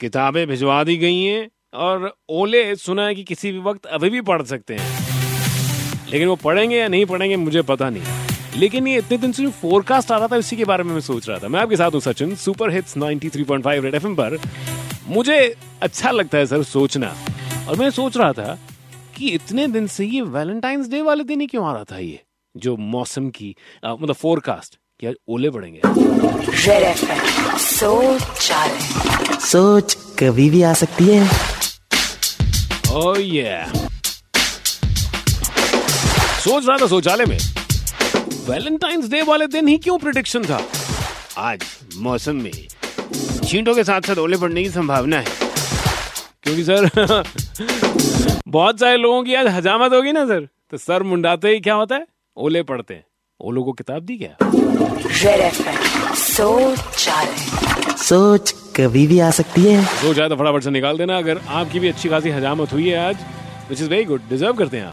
किताबें भिजवा दी गई हैं और ओले सुना है कि किसी भी वक्त अभी भी पढ़ सकते हैं। लेकिन वो पढ़ेंगे या नहीं पढ़ेंगे, मुझे पता नहीं। लेकिन ये इतने दिन से जो फोरकास्ट आ रहा था, इसी के बारे में मैं सोच रहा था। मैं आपके साथ हूँ, Sachin super hits 93.5 red FM पर। मुझे अच्छा लगता है, सर, सोचना। और मैं सोच रहा था कि इतने दिन से ये वैलेंटाइंस डे वाले दिन ही क्यों आ रहा था ये, जो मौसम की मतलब फोरकास्ट कि आज ओले पड़ेंगे सोच सोच कभी भी आ सकती है। ओह ये सोच रहा था शौचालय में। वैलेंटाइंस डे वाले दिन ही क्यों प्रिडिक्शन था? आज मौसम में छींटों के साथ साथ ओले पड़ने की संभावना है। क्योंकि सर बहुत सारे लोगों की आज हजामत होगी ना सर। तो सर मुंडाते ही क्या होता है? ओले पड़ते हैं। ओलों को किताब दी क्या सोच सोच कभी भी आ सकती है। सोच आए तो फटाफट से निकाल देना अगर आपकी भी अच्छी खासी हजामत हुई है आज which is very good deserve करते हैं आप।